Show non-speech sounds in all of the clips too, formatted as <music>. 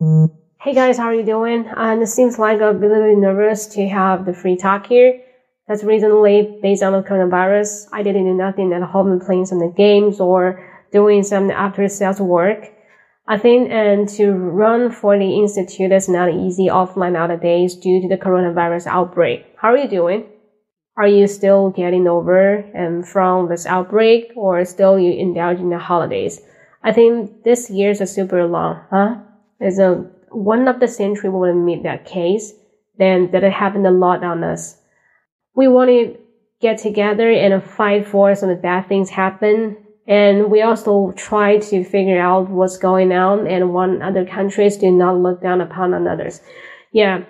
Hey guys, how are you doing? And it seems like I'm a little bit nervous to have the free talk here. That's recently, based on the coronavirus, I didn't do nothing at home playing some games or doing some after sales work. I think and to run for the institute is not easy offline nowadays due to the coronavirus outbreak. How are you doing? Are you still getting over and from this outbreak or still you indulge in the holidays? I think this year is a super long, huh? It's a one of the century we will meet that case, then that happened a lot on us. We want to get together and fight for some of the bad things happen and we also try to figure out what's going on and want other countries to not look down upon others. Yeah.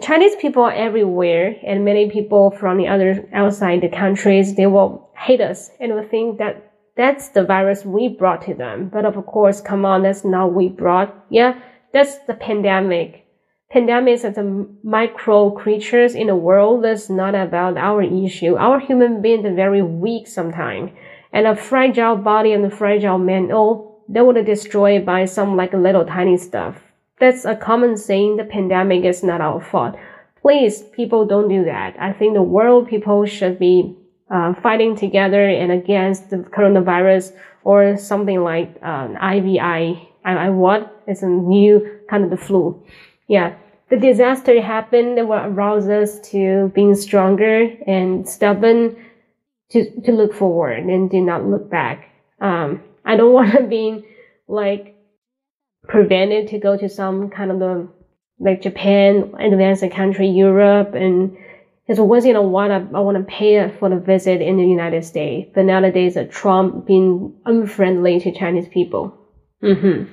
Chinese people are everywhere and many people from the other outside the countries, they will hate us and will think that that's the virus we brought to them. But of course, come on, that's not we brought. Yeah. That's the pandemic. Pandemics are the micro creatures in the world. That's not about our issue. Our human beings are very weak sometimes and a fragile body and a fragile mental oh, they would destroy by some like little tiny stuff. That's a common saying. The pandemic is not our fault. Please, people don't do that. I think the world people should be uh, fighting together and against the coronavirus or something like uh, IVI. I, I what? It's a new kind of the flu. Yeah. The disaster happened that will arouse us to being stronger and stubborn to, to look forward and do not look back. Um, I don't <laughs> want to be like prevented to go to some kind of the like Japan, advanced country, Europe, and because once in a while I, I want to pay for the visit in the United States. But nowadays, uh, Trump being unfriendly to Chinese people. Mm-hmm.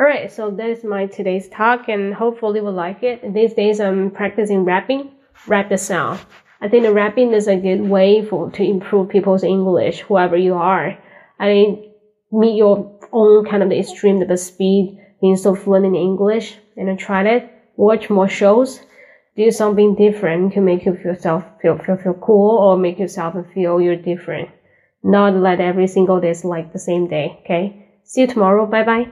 All right, so that is my today's talk, and hopefully you will like it. These days I'm practicing rapping, rap the sound. I think the rapping is a good way for to improve people's English, whoever you are. I mean, meet your own kind of the extreme of the speed, being so fluent in English, and try it. Watch more shows. Do something different to make you feel feel feel feel cool or make yourself feel you're different. Not let every single day is like the same day. Okay. See you tomorrow. Bye bye.